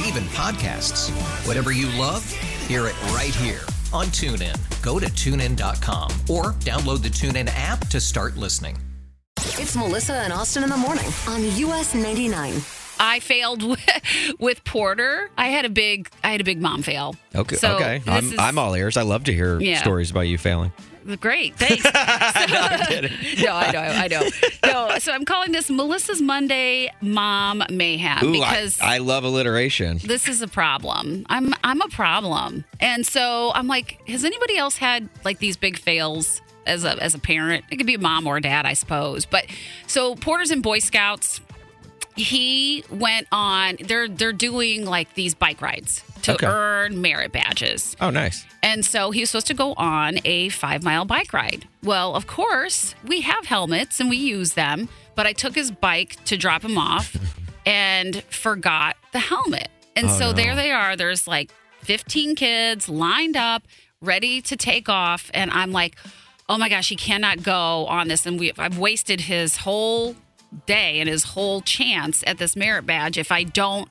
Yes, and even podcasts. Whatever you love, hear it right here on TuneIn. Go to tunein.com or download the TuneIn app to start listening. It's Melissa and Austin in the morning on US 99. I failed with, with Porter. I had a big, I had a big mom fail. Okay, So okay. this I'm is- I'm all ears. I love to hear Yeah. stories about you failing. Great, thanks. no, I know, I know. No, so I'm calling this Melissa's Monday Mom Mayhem Ooh, because I, I love alliteration. this is a problem. I'm I'm a problem, and so I'm like, has anybody else had like these big fails as a as a parent? It could be a mom or a dad, I suppose. But so Porter's and Boy Scouts. He went on. They're they're doing like these bike rides to Okay. earn merit badges. Oh, nice. And so he was supposed to go on a five mile bike ride. Well, of course, we have helmets and we use them, but I took his bike to drop him off and forgot the helmet. And Oh, so no. there they are. There's like 15 kids lined up, ready to take off. And I'm like, oh my gosh, he cannot go on this. And we, I've wasted his whole day and his whole chance at this merit badge if I don't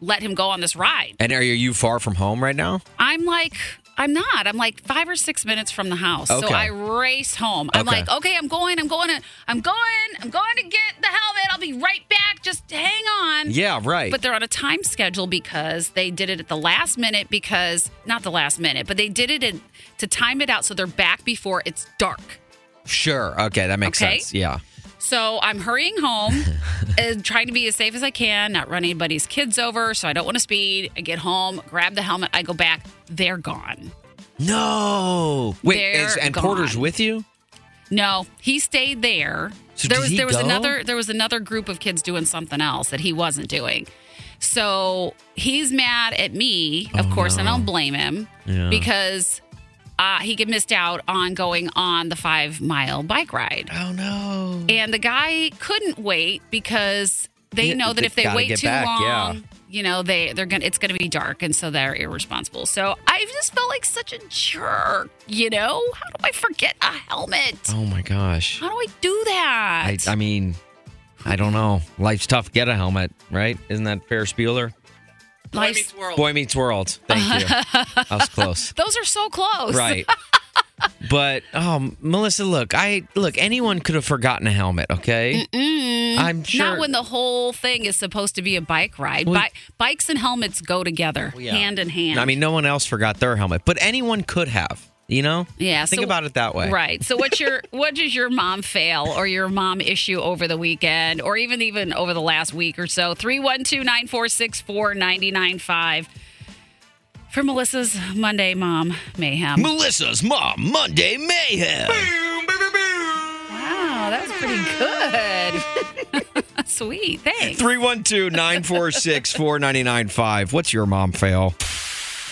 let him go on this ride. And are you far from home right now? I'm like, I'm not. I'm like five or six minutes from the house. So I race home. I'm Okay. like, okay, I'm going, I'm going to, I'm going, I'm going to get the helmet. I'll be right back. Just hang on. Yeah, right. But they're on a time schedule because they did it at the last minute because, not the last minute, but they did it in, to time it out so they're back before it's dark. sure. Okay, that makes Okay. sense. Yeah. So I'm hurrying home and uh, trying to be as safe as I can, not run anybody's kids over. So I don't want to speed. I get home, grab the helmet, I go back. They're gone. No. Wait, They're is, and gone. Porter's with you? No, he stayed there. So there did was he there was go? another there was another group of kids doing something else that he wasn't doing. So he's mad at me, of Oh, course, and I no. don't blame him Yeah. because uh, he missed out on going on the five mile bike ride. Oh no. And the guy couldn't wait because they know that they if they wait too back, long, yeah. you know, they they're gonna it's gonna be dark and so they're irresponsible. So I just felt like such a jerk, you know? How do I forget a helmet? Oh my gosh. How do I do that? I, I mean, I don't know. Life's tough. Get a helmet, right? Isn't that Ferris Bueller? Life's- Boy Meets World. Thank you. I was close. Those are so close. Right. But um, Melissa, look, I look. Anyone could have forgotten a helmet. Okay, I'm sure. Not when the whole thing is supposed to be a bike ride. Well- Bi- bikes and helmets go together, Yeah. hand in hand. I mean, no one else forgot their helmet, but anyone could have. You know? Yeah, Think so- about it that way. Right. So what's your what does your mom fail or your mom issue over the weekend or even even over the last week or so? 312-946-4995 for Melissa's Monday Mom Mayhem. Melissa's mom Monday mayhem. Wow, that was pretty good. Sweet. Thanks. 312-946-4995. What's your mom fail?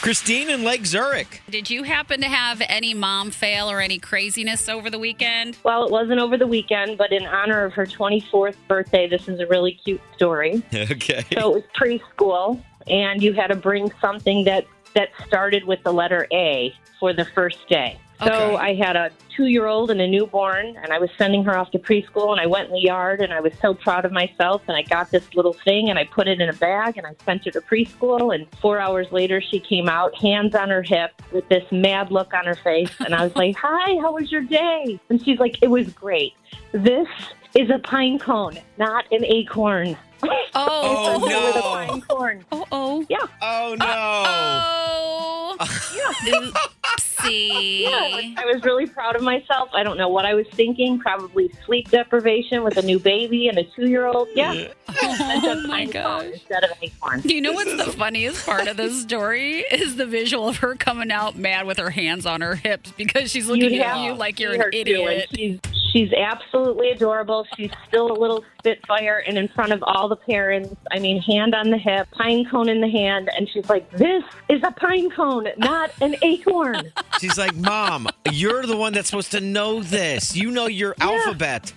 Christine in Lake Zurich. Did you happen to have any mom fail or any craziness over the weekend? Well, it wasn't over the weekend, but in honor of her 24th birthday, this is a really cute story. Okay. So it was preschool, and you had to bring something that that started with the letter A for the first day. So Okay. I had a two-year-old and a newborn, and I was sending her off to preschool, and I went in the yard, and I was so proud of myself, and I got this little thing, and I put it in a bag, and I sent her to preschool, and four hours later, she came out, hands on her hip, with this mad look on her face, and I was like, "Hi, how was your day?" And she's like, "It was great. This is a pine cone, not an acorn." Oh, With a no. corn. Oh, oh. Yeah. Oh no. Oh. see. Yeah, I was really proud of myself. I don't know what I was thinking. Probably sleep deprivation with a new baby and a two-year-old. Yeah. Oh my gosh. Instead of acorn. You know what's the funniest part of this story is the visual of her coming out mad with her hands on her hips because she's looking You'd at you like you're an her, too, idiot. She's, absolutely adorable. She's still a little spitfire, and in front of all the parents, I mean, hand on the hip, pine cone in the hand, and she's like, "This is a pine cone, not an acorn." She's like, Mom, you're the one that's supposed to know this. You know your alphabet.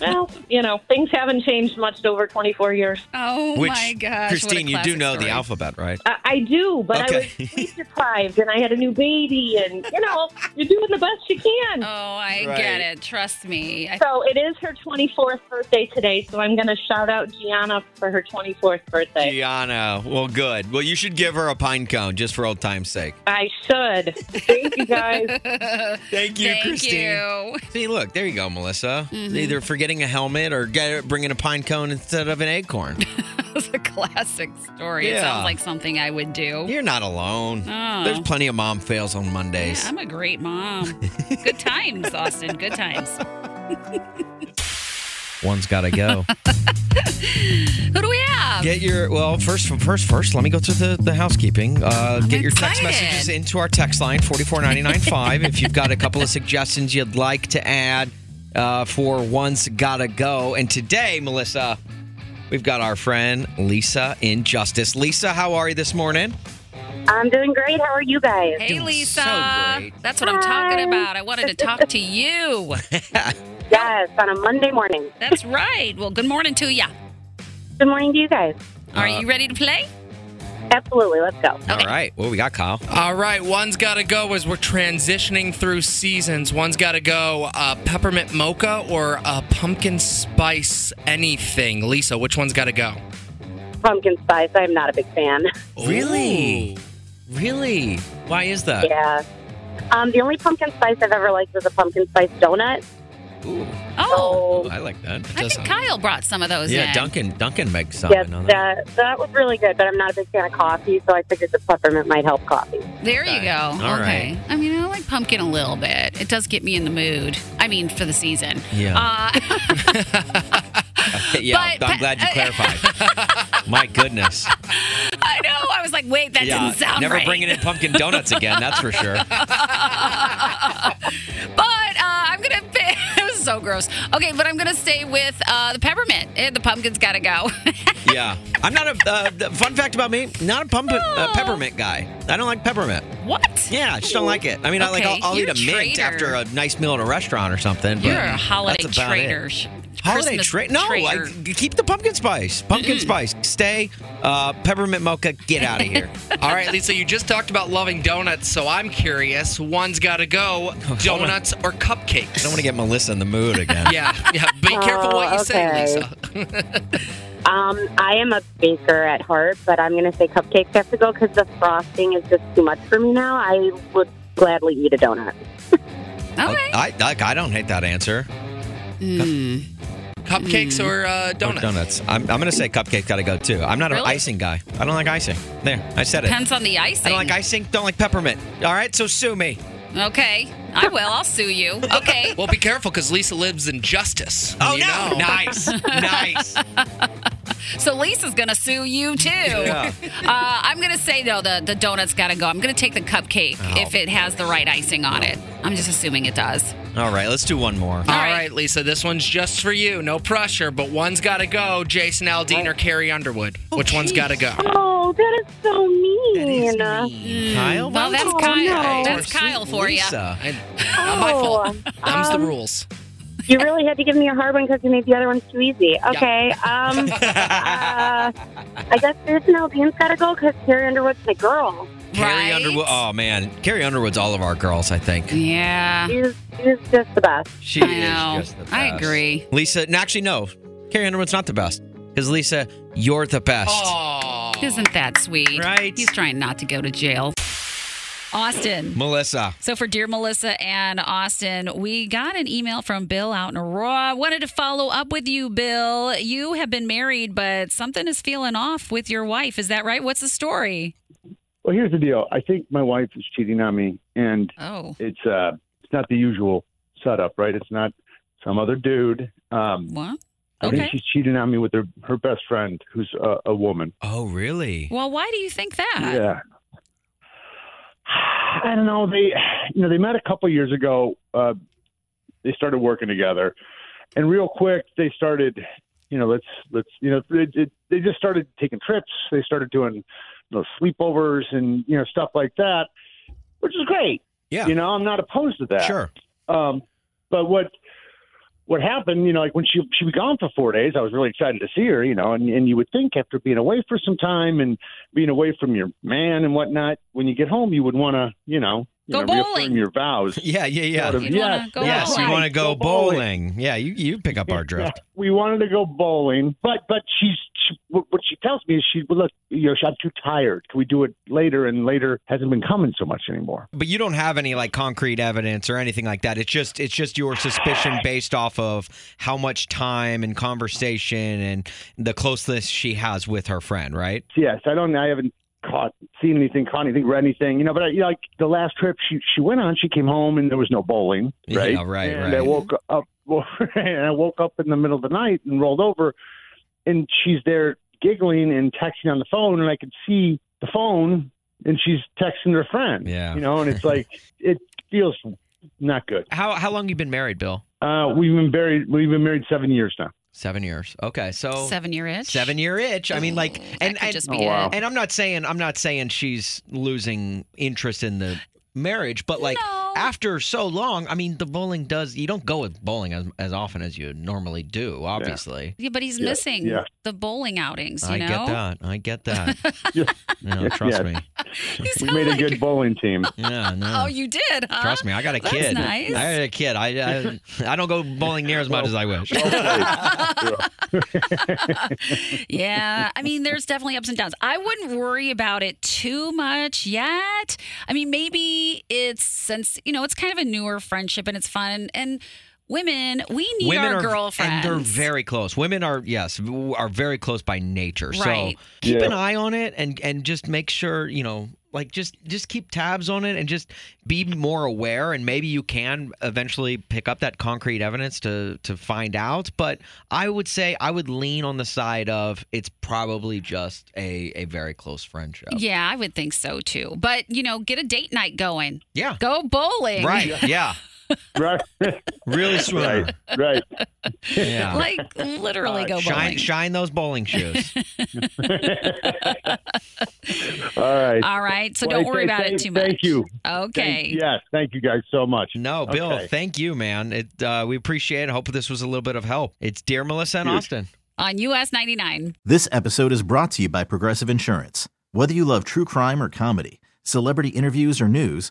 Well, you know, things haven't changed much over 24 years. Oh Which, my gosh. Christine, you do classic know the alphabet, right? I, I do, but Okay. I was sleep deprived, and I had a new baby, and you know, you're doing the best you can. Oh, I Right. get it. Trust me. I, So it is her 24th birthday today, so I'm going to shout out Gianna for her 24th birthday. Gianna. Well, good. Well, you should give her a pine cone just for old time's sake. I should. Thank you guys. Thank you, Thank Christine. you. See, look, there you go, Melissa. Mm-hmm. Either forgetting a helmet or get, bringing a pine cone instead of an acorn. It's a classic story. It sounds like something I would do. You're not alone. Oh. There's plenty of mom fails on Mondays. Yeah, I'm a great mom. Good times, Austin. Good times. One's got to go. Who do we have? Get your well first first first. Let me go through the the housekeeping. Uh, get your text messages into our text line forty four ninety nine five. If you've got a couple of suggestions you'd like to add uh, for one's gotta go. And today, Melissa, we've got our friend Lisa in Justice. Lisa, how are you this morning? I'm doing great. How are you guys? Hey, Doing Lisa. so great. That's what I'm talking about. I wanted to talk to you. Yes, on a Monday morning. That's right. Well, good morning to you. Good morning to you guys. Are Uh, you ready to play? Absolutely. Let's go. All right. What we got, Kyle? All right, one's got to go as we're transitioning through seasons. One's got to go uh, peppermint mocha or uh, pumpkin spice anything. Lisa, which one's got to go? Pumpkin spice. I'm not a big fan. Really? Really? Why is that? Yeah. Um, the only pumpkin spice I've ever liked was a pumpkin spice donut. Ooh, Oh, I like that. I think Kyle brought some of those Yeah, in. Dunkin'. Dunkin' makes Yes, something on that. that, that was really good, but I'm not a big fan of coffee, so I figured the peppermint might help coffee. There you go. All okay. right. I mean, I like pumpkin a little bit. It does get me in the mood. I mean, for the season. Yeah. Uh, yeah, But- I'm glad you clarified. My goodness. I know. I was like, wait, that yeah, didn't sound never right. bringing in pumpkin donuts again. That's for sure. But uh, I'm gonna. Pick, it was so gross. Okay, but I'm gonna stay with uh, the peppermint. Eh, The pumpkin's gotta go. Yeah, I'm not a. Uh, fun fact about me: not a pumpkin, uh, peppermint guy. I don't like peppermint. what? Yeah, I just don't like it. I mean, I like, I'll, I'll eat a a mint after a nice meal at a restaurant or something. You're but a holiday about it. Traitor. Sh- Holiday Christmas trade? No, traitor. I, keep the pumpkin spice. Pumpkin spice. Stay. Uh, peppermint mocha. Get out of here. All right, Lisa, you just talked about loving donuts, so I'm curious. One's got to go donuts or cupcakes? I don't want to get Melissa in the mood again. Yeah, yeah. Be careful what you say, okay. Lisa. Um, I am a baker at heart, but I'm going to say cupcakes have to go because the frosting is just too much for me now. I would gladly eat a donut. okay. I, I I don't hate that answer. Mm. Cupcakes or uh, Or donuts? donuts. I'm, I'm going to say cupcake got to go too. I'm not an Really? icing guy. I don't like icing. There, I said it. Depends on the icing. I don't like icing. Don't like peppermint. All right, so sue me. Okay, I will. I'll sue you. Okay. Well, be careful because Lisa lives in justice. Oh you no! know. Nice, nice. So Lisa's gonna sue you too. Yeah. Uh, I'm gonna say no. The the donut's gotta go. I'm gonna take the cupcake Oh. if it has the right icing on it. I'm just assuming it does. All right, let's do one more. All right. right. Lisa, this one's just for you. No pressure, but one's got to go. Jason Aldean or Carrie Underwood? Which one's got to go? Oh, that is so mean. Kyle, Well, that's Oh, Kyle. no. That's Kyle for you. Lisa. I, not my fault. Oh, Them's the um, rules. You really had to give me a hard one because you made the other ones too easy. Okay. Um, uh, I guess Jason Aldean's got to go because Carrie Underwood's my girl. Carrie Right? Underwood. Oh man, Carrie Underwood's all of our girls. I think Yeah. She's, she's just the best. she I is know. just the best. I agree. Lisa, no, actually, no. Carrie Underwood's not the best because Lisa, you're the best. Oh. Isn't that sweet? Right. He's trying not to go to jail. Austin. Melissa. So for dear Melissa and Austin, we got an email from Bill out in Aurora. Wanted to follow up with you, Bill. You have been married, but something is feeling off with your wife. Is that right? What's the story? Well, here's the deal. I think my wife is cheating on me, and Oh. it's uh, it's not the usual setup, right? It's not some other dude. Um, what? I think she's cheating on me with her her best friend, who's a, a woman. Oh, really? Well, why do you think that? Yeah. I don't know. They, you know, they met a couple years ago. Uh, they started working together, and real quick they started, you know, let's let's, you know, they, they- just started taking trips. They started doing, you know, sleepovers and you know stuff like that, which is great. Yeah. You know, I'm not opposed to that. Sure. Um, but what what happened, you know, like when she she was gone for four days, I was really excited to see her, you know, and, and you would think after being away for some time and being away from your man and whatnot, when you get home, you would want to, you know, Go know, bowling. reaffirm your vows. Yeah, yeah, yeah. Sort of, You'd yes, wanna go yes, you bowling. want to go Go bowling. bowling. Yeah, you you pick up our drift. We wanted to go bowling, but but she's she, what what she tells me is she well, look, you know, I'm too tired. Can we do it later? And later hasn't been coming so much anymore. But you don't have any like concrete evidence or anything like that. It's just it's just your suspicion based off of how much time and conversation and the closeness she has with her friend, right? Yes, I don't. I haven't caught, seen anything, caught anything, read anything. You know, but I, you know, like the last trip she she went on, she came home and there was no bowling. Right, Yeah, right, And I woke up. Well, and I woke up in the middle of the night and rolled over, and she's there giggling and texting on the phone, and I could see the phone, and she's texting her friend. Yeah. you know, and it's like it feels not good. How how long you been married, Bill? Uh, we've been married. We've been married seven years now. Seven years. Okay, so Seven year itch. seven year itch. I mean, like, That and could and, just Oh, be wow. and I'm not saying I'm not saying she's losing interest in the marriage, but like No. after so long, I mean, the bowling does. You don't go with bowling as as often as you normally do. Obviously. Yeah, but he's Yeah, missing yeah. the bowling outings. You I know, get that. I get that. Yeah. No, trust Yeah. me. You We sound made a like- good bowling team. Yeah, no. Oh, you did, huh? Trust me, I got a That's kid. nice. I got a kid. I, I I don't go bowling near as much as I oh, wish. Oh, yeah, I mean, there's definitely ups and downs. I wouldn't worry about it too much yet. I mean, maybe it's since you know it's kind of a newer friendship and it's fun and. Women, we need Women our are girlfriends. and they're very close. Women are yes, are very close by nature. Right. So keep Yeah. an eye on it and and just make sure you know like just just keep tabs on it and just be more aware and maybe you can eventually pick up that concrete evidence to to find out but i would say i would lean on the side of it's probably just a a very close friendship Yeah, I would think so too. But you know, get a date night going. yeah Go bowling. right yeah right, really swim right, right. yeah Like literally go shine bowling. shine those bowling shoes All right. All right. So Well, don't worry thank- about it too much. Thank you. Okay. Thank, yes, thank you guys so much. No, Bill, Okay. thank you, man. It uh, we appreciate it. Hope this was a little bit of help. It's dear Melissa and Huge. Austin. On US 99. This episode is brought to you by Progressive Insurance. Whether you love true crime or comedy, celebrity interviews or news,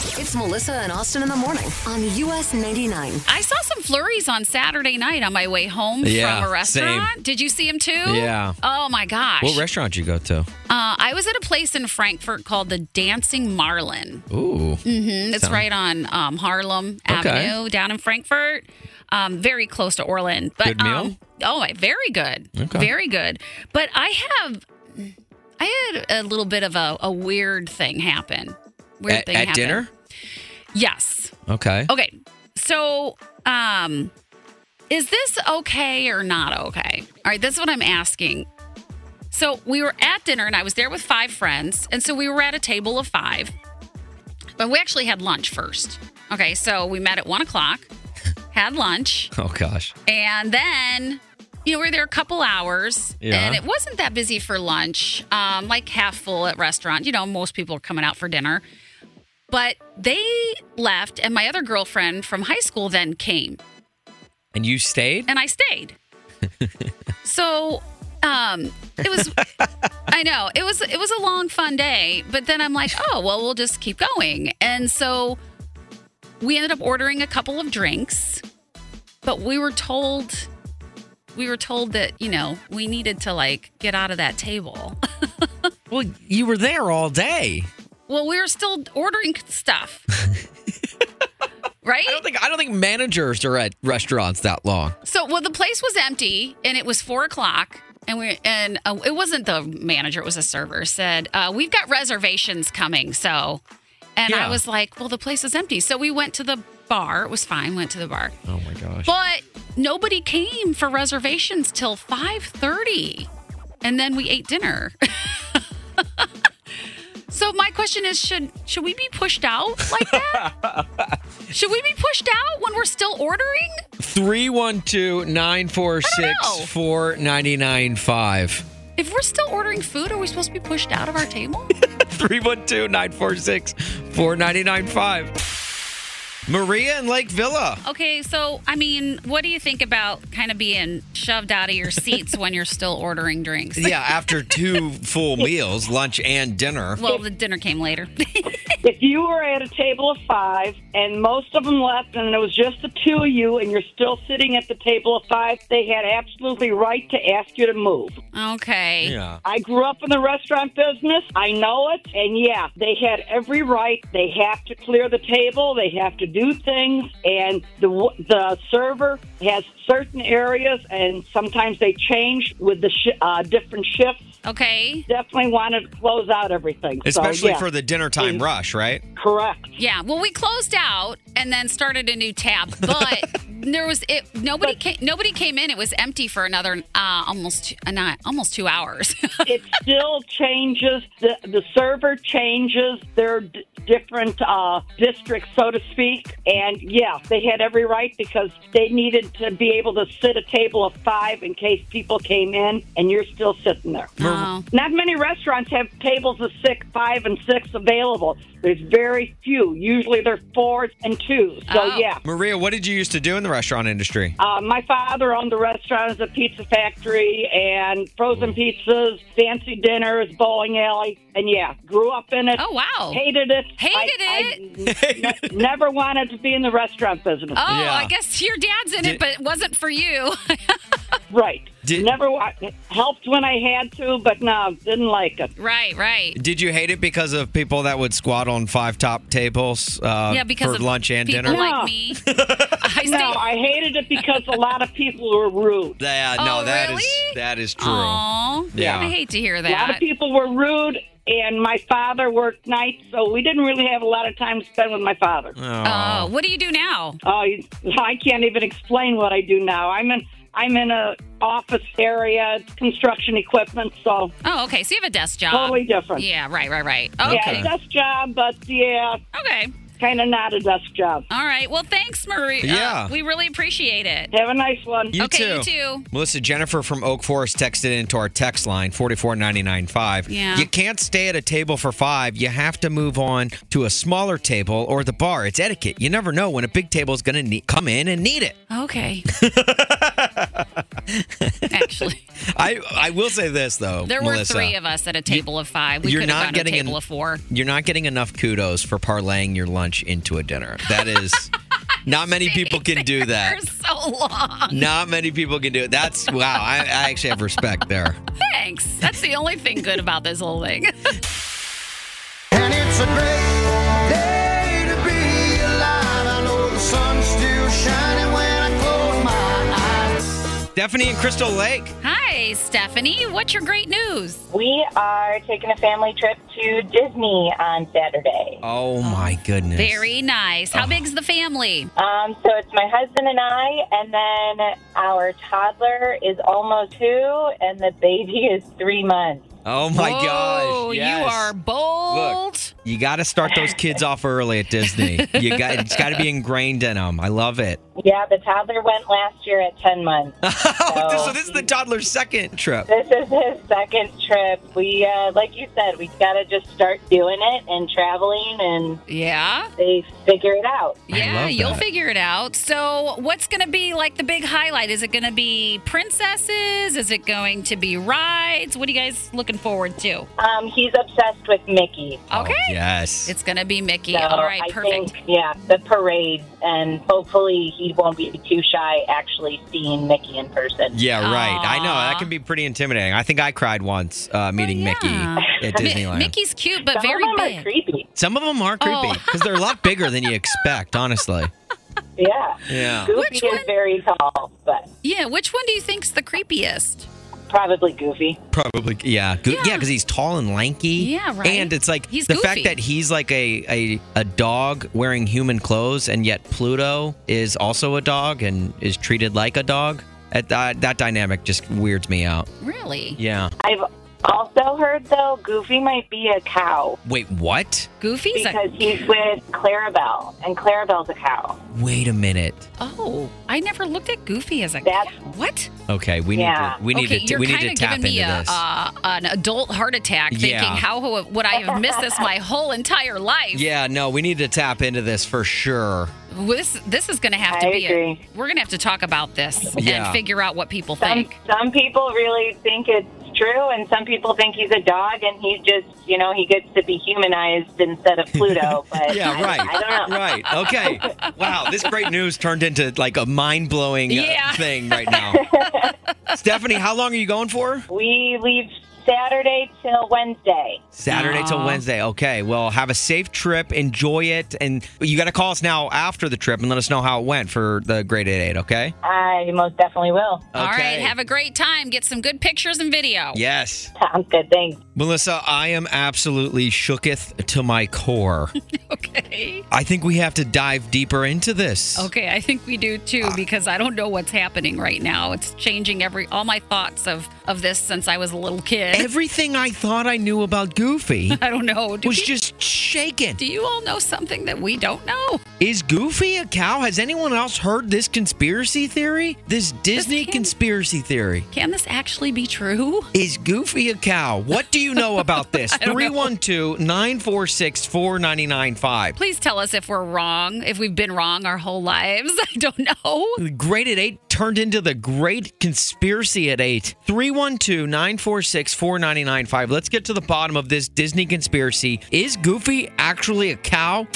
It's Melissa and Austin in the morning on US 99. I saw some flurries on Saturday night on my way home Yeah, from a restaurant. same. Did you see them too? Yeah. Oh my gosh. What restaurant did you go to? uh, I was at a place in Frankfort called the Dancing Marlin. Ooh. hmm It's Sound- right on um, Harlem Okay. Avenue down in Frankfort. Um, very close to Orland. But, Good meal? Um, oh, very good. Okay. Very good. But I have, I had a little bit of a, a weird thing happen. Weird At, thing at dinner? Yes. Okay. Okay. So, um, is this okay or not okay? All right, that's what I'm asking. So we were at dinner and I was there with five friends. And so we were at a table of five. But we actually had lunch first. Okay, so we met at one o'clock, had lunch, Oh gosh. and then you know we were there a couple hours, Yeah. and it wasn't that busy for lunch. Um, like half full at restaurant. You know, most people are coming out for dinner. But they left, and my other girlfriend from high school then came, And you stayed? and I stayed. so, um, it was. I know it was it was a long fun day, but then I'm like, oh well, we'll just keep going, and so we ended up ordering a couple of drinks, but we were told we were told that you know we needed to like get out of that table. Well, you were there all day. Well, we were still ordering stuff, right? I don't think I don't think managers are at restaurants that long. So, well, the place was empty, and it was four o'clock, and we and uh, it wasn't the manager; it was a server. Said uh, we've got reservations coming, so. And I was like, well, the place is empty, so we went to the bar. It was fine. Went to the bar, Oh my gosh. but nobody came for reservations till five thirty, and then we ate dinner. so my question is, should should we be pushed out like that? should we be pushed out when we're still ordering? 312 946 4995. If we're still ordering food, are we supposed to be pushed out of our table? 312 946 4995. Maria in Lake Villa. okay, so I mean, what do you think about kind of being shoved out of your seats when you're still ordering drinks? Yeah, after two full meals, lunch and dinner. Well, the dinner came later. If you were at a table of five and most of them left and it was just the two of you and you're still sitting at the table of five, they had absolutely right to ask you to move. okay. Yeah. I grew up in the restaurant business. I know it. And yeah, they had every right. They have to clear the table. They have to do things. And the the server has certain areas, and sometimes they change with the sh- uh, different shifts. Okay. Definitely wanted to close out everything. So, Especially yeah. for the dinner time rush, right? Correct. Yeah. Well, we closed out and then started a new tab, but there was it. Nobody came. Nobody came in. It was empty for another uh, almost uh, not almost two hours. it still changes. The, the server changes their d- different uh, districts, so to speak. And yeah, they had every right because they needed to be able to sit a table of five in case people came in and you're still sitting there. Oh. Not many restaurants have tables of six, five, and six available. There's very few. Usually they're fours and twos. So Oh. yeah. Maria, what did you used to do in the restaurant industry? Uh, my father owned the restaurant as a pizza factory and frozen pizzas, fancy dinners, bowling alley, and yeah, grew up in it. Oh wow. Hated it. Hated it. ne- never wanted to be in the restaurant business. Oh, Yeah. I guess your dad's in it, Did- but it wasn't for you. Right. Did- never wa- helped when I had to, but no, didn't like it. right, right. Did you hate it because of people that would squat on five top tables uh, yeah, because for of lunch and people dinner? No. like me. I No, stay- I hated it because a lot of people were rude. Yeah, Oh, no, that is really? that is true. Aw, Yeah. I hate to hear that. A lot of people were rude, and my father worked nights, so we didn't really have a lot of time to spend with my father. Oh, uh, what do you do now? Oh, you- I can't even explain what I do now. I'm in I'm in a office area, construction equipment, so Oh, okay. So you have a desk job. totally different. Yeah, right, right, right. Yeah, Okay. a desk job, but yeah, Okay. Kind of not a desk job. All right. Well, thanks, Marie. Yeah. Uh, we really appreciate it. Have a nice one. You okay, too. you too. Melissa Jennifer from Oak Forest texted into our text line 44995. Yeah. You can't stay at a table for 5. You have to move on to a smaller table or the bar. It's etiquette. You never know when a big table is going to come in and need it. Okay. Actually. I I will say this though. There were Melissa, three of us at a table of five. We you're could have not done getting a table an- of four. You're not getting enough kudos for parlaying your lunch into a dinner. That is not many people can do that. For so long. Not many people can do it. That's wow. I, I actually have respect there. Thanks. That's the only thing good about this whole thing. Stephanie and Crystal Lake. Hi, Stephanie. What's your great news? We are taking a family trip to Disney on Saturday. Oh my goodness. Very nice. How big's the family? Um, so it's my husband and I, and then our toddler is almost two, and the baby is three months. Oh my Whoa, gosh. You are bold. You got to start those kids off early at Disney. You got it's got to be ingrained in them. I love it. Yeah, the toddler went last year at 10 months. Oh, so this is the toddler's second trip. This is his second trip. We, uh, like you said, we got to just start doing it and traveling, and Yeah. they figure it out. Yeah, you'll figure it out. So, what's going to be like the big highlight? Is it going to be princesses? Is it going to be rides? What are you guys looking forward to? Um, he's obsessed with Mickey. Okay. Yes. It's going to be Mickey. So All right, I perfect. think, yeah, the parade, and hopefully he won't be too shy actually seeing Mickey in person. Yeah, right. I know that can be pretty intimidating. I think I cried once uh, meeting Yeah. Mickey at Mi- Disneyland. Mickey's cute, but Some very of them big. are creepy. Some of them are creepy Oh. because they're a lot bigger than you expect. Honestly. Yeah. Yeah. Goofy Which is one? very tall, but Yeah, which one do you think's the creepiest? Probably Goofy. Probably, yeah, Go- yeah, Yeah. because he's tall and lanky. Yeah, right. And it's like He's the goofy. fact that he's like a, a a dog wearing human clothes, and yet Pluto is also a dog and is treated like a dog. At that that dynamic just weirds me out. Really? Yeah. I've also heard though Goofy might be a cow Wait, what? Goofy's a. because he's with Clarabelle, and Clarabelle's a cow. Wait a minute. Oh, I never looked at Goofy as a. That's- what? Okay, we Yeah. need to we need okay, to you're we need kind to of tap giving me a, this. uh, an adult heart attack, thinking Yeah. how ho- would I have missed this my whole entire life? yeah, no, we need to tap into this for sure. This this is going to have I to be. A, we're going to have to talk about this Yeah. and figure out what people Some think. some people really think it's true, and some people think he's a dog, and he's just you know he gets to be humanized instead of Pluto. But Yeah, right. I don't know. Right. Okay. Wow, this great news turned into like a mind blowing uh, Yeah. thing right now. Stephanie, how long are you going for? We leave Saturday till Wednesday. Saturday till Wednesday. Okay. Well, have a safe trip. Enjoy it. And you got to call us now after the trip and let us know how it went for the grade 8 8, okay? I most definitely will. All right, Okay. have a great time. Get some good pictures and video. Yes. Sounds good. Thanks. Melissa, I am absolutely shooketh to my core. Okay. I think we have to dive deeper into this. Okay, I think we do Uh, too because I don't know what's happening right now. It's changing every all my thoughts of of this since I was a little kid. Everything I thought I knew about Goofy I don't know. Do, was just shaken. do you all know something that we don't know? Is Goofy a cow? Has anyone else heard this conspiracy theory? This Disney conspiracy theory. Can this actually be true? Is Goofy a cow? What do you know about this? I don't 312 946 4995. Please tell us if we're wrong, if we've been wrong our whole lives. I don't know. Great at 8 turned into the great conspiracy at 8. 312 946 4995. Let's get to the bottom of this Disney conspiracy. Is Goofy actually a cow?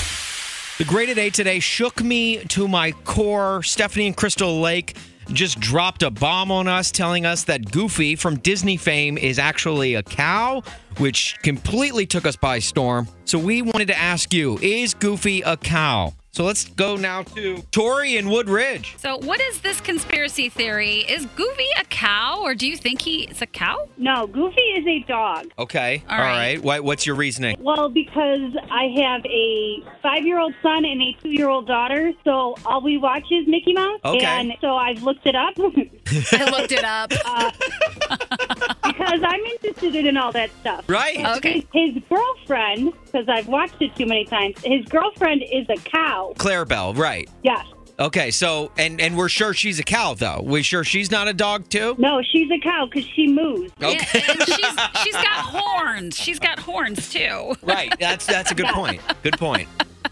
The Great at 8 today shook me to my core. Stephanie and Crystal Lake just dropped a bomb on us, telling us that Goofy from Disney fame is actually a cow, which completely took us by storm. So we wanted to ask you is Goofy a cow? So let's go now to Tori in Woodridge. So, what is this conspiracy theory? Is Goofy a cow, or do you think he is a cow? No, Goofy is a dog. Okay. All All right. right. What, what's your reasoning? Well, because I have a five year old son and a two year old daughter, so all we watch is Mickey Mouse. Okay. And so I've looked it up I looked it up. Uh, because I'm interested in all that stuff. Right. Okay. His, his girlfriend, because I've watched it too many times, his girlfriend is a cow. Clarabelle, right. Yes. Okay, so and and we're sure she's a cow though. We sure she's not a dog too? No, she's a cow because she moves. Okay. And, and she's she's got horns. She's got horns too. Right. That's that's a good point. Good point.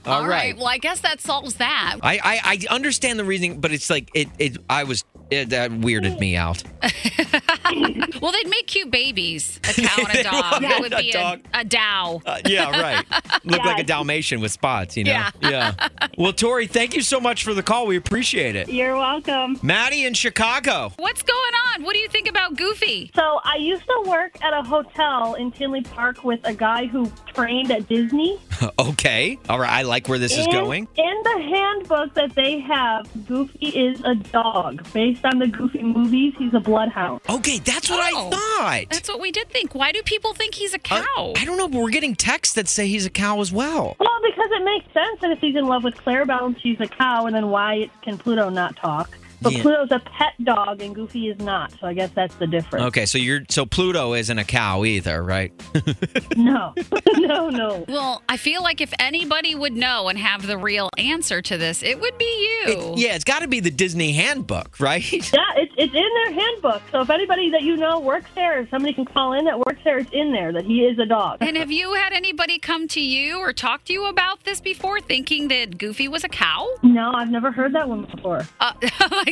All All right. right. Well, I guess that solves that. I, I I understand the reasoning, but it's like it it I was it, that weirded me out. well, they'd make cute babies. A cow and a dog. Yeah, it would a be a, dog. a Dow. Uh, yeah, right. Look like a Dalmatian with spots, you know? Yeah. yeah. Well, Tori, thank you so much for the call. We appreciate it. You're welcome. Maddie in Chicago. What's going on? What do you think about Goofy? So I used to work at a hotel in Tinley Park with a guy who trained at Disney. okay. All right. I like where this is In- going. In the handbook that they have, Goofy is a dog. Based on the Goofy movies, he's a bloodhound. Okay, that's what I oh, thought. That's what we did think. Why do people think he's a uh, cow? I don't know, but we're getting texts that say he's a cow as well. Well, because it makes sense that if he's in love with Clarabelle, she's a cow, and then why can Pluto not talk? But Yeah. Pluto's a pet dog, and Goofy is not. So I guess that's the difference. Okay, so you're so Pluto isn't a cow either, right? No, no, no. Well, I feel like if anybody would know and have the real answer to this, it would be you. yeah, it's got to be the Disney handbook, right? Yeah, it's, it's in their handbook. So if anybody that you know works there, if somebody can call in that works there, it's in there that he is a dog. And have you had anybody come to you or talk to you about this before, thinking that Goofy was a cow? No, I've never heard that one before. Uh,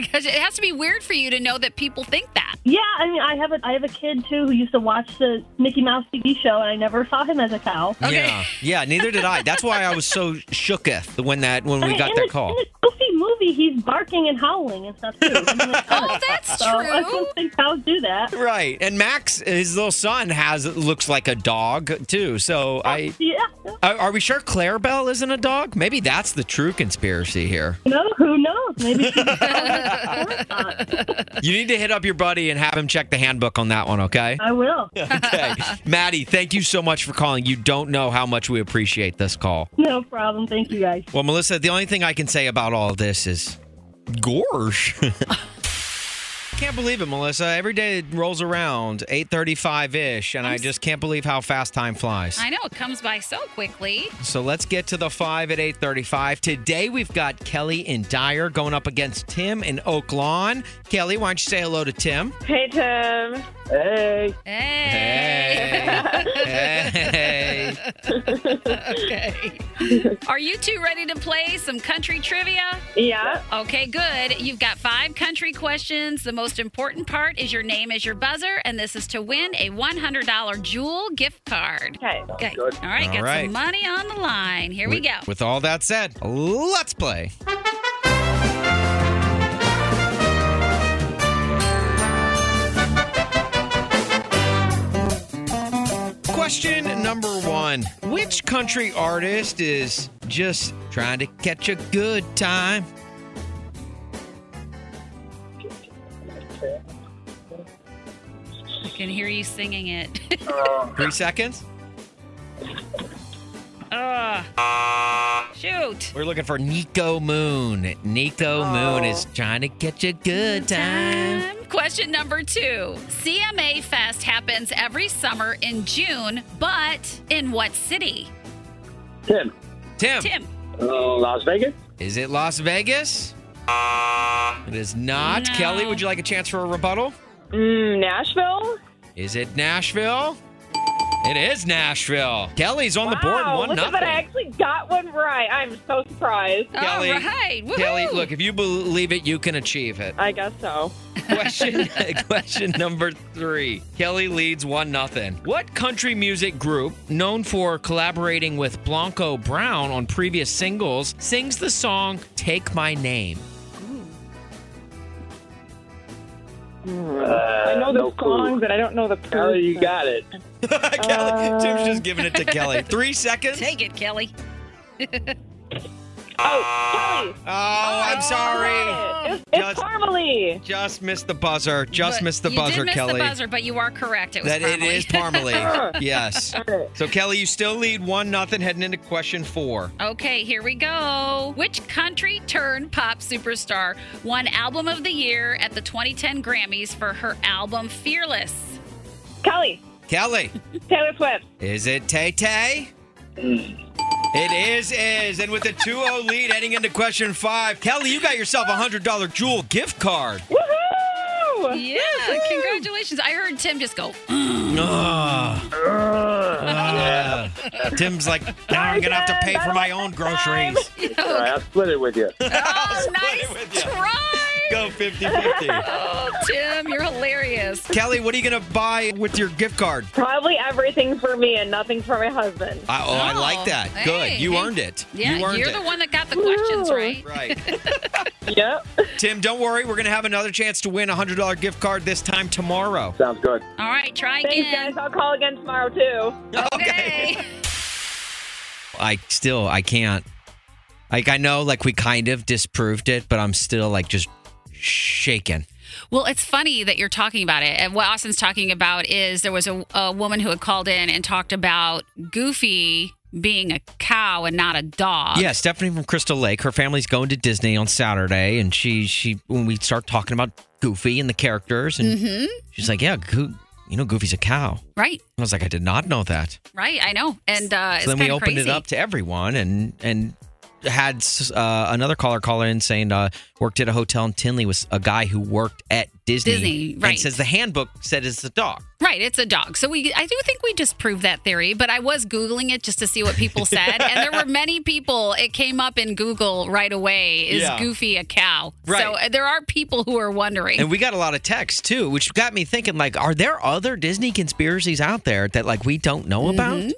my gosh, it has to be weird for you to know that people think that. Yeah, I mean, I have a I have a kid too who used to watch the Mickey Mouse TV show, and I never saw him as a cow. Yeah, yeah. Neither did I. That's why I was so shooketh when that when I we mean, got in that the, call. In the Goofy movie, he's barking and howling and stuff too. I mean, like, oh, that's so I don't think cows do that. Right, and Max, his little son, has looks like a dog too. So I, oh, Yeah. are, are we sure Clarabelle isn't a dog? Maybe that's the true conspiracy here. No, who knows? Maybe. You need to hit up your buddy and have him check the handbook on that one. Okay. I will. Okay, Maddie, thank you so much for calling. You don't know how much we appreciate this call. No problem. Thank you, guys. Well, Melissa, the only thing I can say about all of this is gorge. Can't believe it, Melissa. Every day it rolls around 8:35ish and I just can't believe how fast time flies. I know it comes by so quickly. So let's get to the 5 at 8:35. Today we've got Kelly in Dyer going up against Tim in Oak Lawn. Kelly, why don't you say hello to Tim? Hey, Tim. Hey. Hey. Hey. okay. Are you two ready to play some country trivia? Yeah. Okay, good. You've got five country questions. The most important part is your name is your buzzer, and this is to win a $100 Jewel gift card. Okay. Okay. Good. All right, All got right. some money on the line. Here we go. With all that said, let's play. Question number one Which country artist is just trying to catch a good time? Can hear you singing it. Three seconds? Ugh. Shoot. We're looking for Niko Moon. Niko Moon is trying to catch a good time. Question number two. CMA Fest happens every summer in June, but in what city? Tim. Tim. Tim. Uh, Las Vegas? Is it Las Vegas? It is not. No. Kelly, would you like a chance for a rebuttal? Mm, Nashville? Is it Nashville? It is Nashville. Kelly's on the board, Wow, one look at nothing. that. I actually got one right. I'm so surprised. Kelly, Kelly, look, if you believe it, you can achieve it. I guess so. Question question number three. Kelly leads one nothing. What country music group, known for collaborating with Blanco Brown on previous singles, sings the song "Take My Name"? Mm-hmm. Uh, I know the no clue. song, but I don't know the person. Kelly, you got it. Uh, Kelly, Tim's just giving it to Kelly. Three seconds. Take it, Kelly. Oh, Kelly. Oh, I'm oh, sorry. It's, it's Parmalee. Just missed the buzzer. Just But missed the you buzzer, did miss Kelly. the buzzer, but you are correct. It was That it Parmalee. is Parmalee. yes. So Kelly, you still lead one nothing heading into question four. Okay, here we go. Which country turned pop superstar won Album of the Year at the 2010 Grammys for her album Fearless? Kelly. Kelly, Taylor Swift. is it Tay Tay? Mm. It is, is. And with a 2 0 lead heading into question five, Kelly, you got yourself a $100 Jewel gift card. Woohoo! Yeah, congratulations. I heard Tim just go, Ah. Ah. Tim's like, now I'm going to have to pay for my own groceries. All right, I'll split it with you. oh, nice try. Go 50 50. Oh, Tim, you're hilarious. Kelly, what are you going to buy with your gift card? Probably everything for me and nothing for my husband. I, oh, I like oh, that. hey, Good. You hey. earned it. Yeah, you earned you're it. the one that got the questions right. Right. Yep. Tim, don't worry. We're going to have another chance to win a $100 gift card this time tomorrow. Sounds good. All right, try Thanks, again. guys. I'll call again tomorrow, too. Okay. I still, I can't. Like, I know, like, we kind of disproved it, but I'm still, like, just shaking. Well, it's funny that you're talking about it. And what Austin's talking about is there was a, a woman who had called in and talked about Goofy being a cow and not a dog. Yeah, Stephanie from Crystal Lake. Her family's going to Disney on Saturday, and she she when we start talking about Goofy and the characters, and hmm she's like, "Yeah, Goo- you know, Goofy's a cow." Right. I was like, "I did not know that." Right. I know. And uh, it's so then we opened crazy. it up to everyone, and and had uh, another caller call in saying uh, worked at a hotel in Tinley with a guy who worked at Disney. Disney, And right. says the handbook said it's a dog. Right, it's a dog. So we I do think we disproved that theory, but I was googling it just to see what people said and there were many people it came up in Google right away is Yeah. Goofy a cow. Right. So uh, there are people who are wondering. And we got a lot of texts too, which got me thinking like, are there other Disney conspiracies out there that like we don't know about?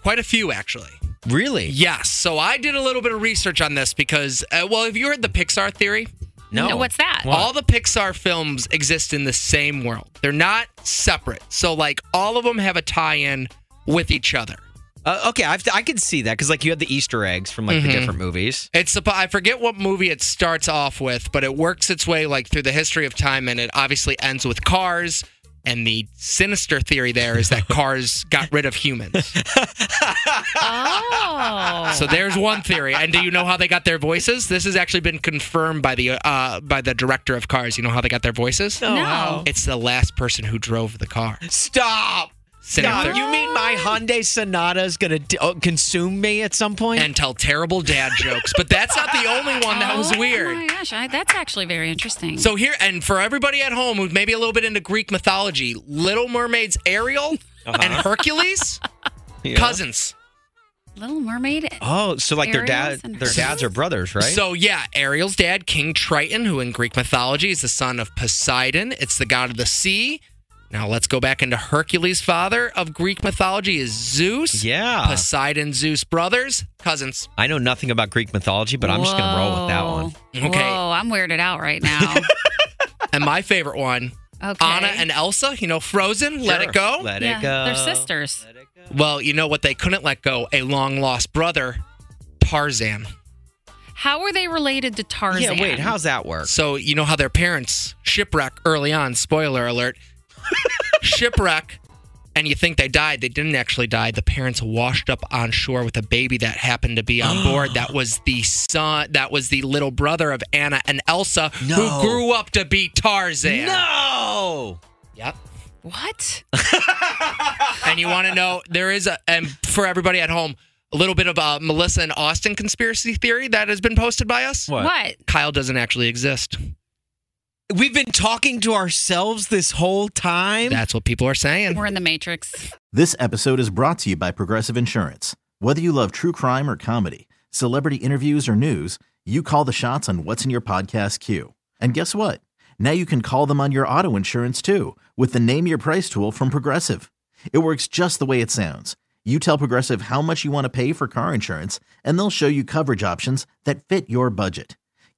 Mm-hmm. Quite a few, actually. Really? Yes. So I did a little bit of research on this because, uh, well, have you heard the Pixar theory? No. No, what's that? All the Pixar films exist in the same world. They're not separate. So, like, all of them have a tie-in with each other. Uh, okay, I've, I could see that because like you had the Easter eggs from like the Mhm. different movies. It's suppo- I forget what movie it starts off with, but it works its way like through the history of time, and it obviously ends with cars. And the sinister theory there is that cars got rid of humans. Oh. So there's one theory. And do you know how they got their voices? This has actually been confirmed by the uh, by the director of Cars. You know how they got their voices? No, No. It's the last person who drove the car. Stop. Sinister. Stop. You mean my Hyundai Sonata is gonna d- uh, consume me at some point? and tell terrible dad jokes. But that's not the only one that was Oh weird. my gosh, I, that's actually very interesting. So here, and for everybody at home who's maybe a little bit into Greek mythology, Little Mermaid's Ariel and Hercules, Yeah. cousins. Little Mermaid. Oh, so like their dad, their dads are brothers, right? So yeah, Ariel's dad, King Triton, who in Greek mythology is the son of Poseidon. It's the god of the sea. Now let's go back into Hercules' father of Greek mythology is Zeus. Yeah. Poseidon, Zeus brothers, cousins. I know nothing about Greek mythology, but I'm just gonna roll with that one. Okay. Whoa, I'm weirded out right now. And my favorite one, Okay. Anna and Elsa, you know, Frozen, Let It Go. Let yeah, it go. they're sisters. Well, you know what they couldn't let go? A long lost brother, Tarzan. How are they related to Tarzan? Yeah, wait, how's that work? So, you know how their parents shipwreck early on, spoiler alert. Shipwreck and you think they died. They didn't actually die. The parents washed up on shore with a baby that happened to be on board. That was the son that was the little brother of Anna and Elsa No. who grew up to be Tarzan. No. Yep. What? and you want to know there is a and for everybody at home a little bit of a Melissa and Austin conspiracy theory that has been posted by us. What? What? Kyle doesn't actually exist. We've been talking to ourselves this whole time. That's what people are saying. We're in the Matrix. This episode is brought to you by Progressive Insurance. Whether you love true crime or comedy, celebrity interviews or news, you call the shots on what's in your podcast queue. And guess what? Now you can call them on your auto insurance too with the Name Your Price tool from Progressive. It works just the way it sounds. You tell Progressive how much you want to pay for car insurance, and they'll show you coverage options that fit your budget.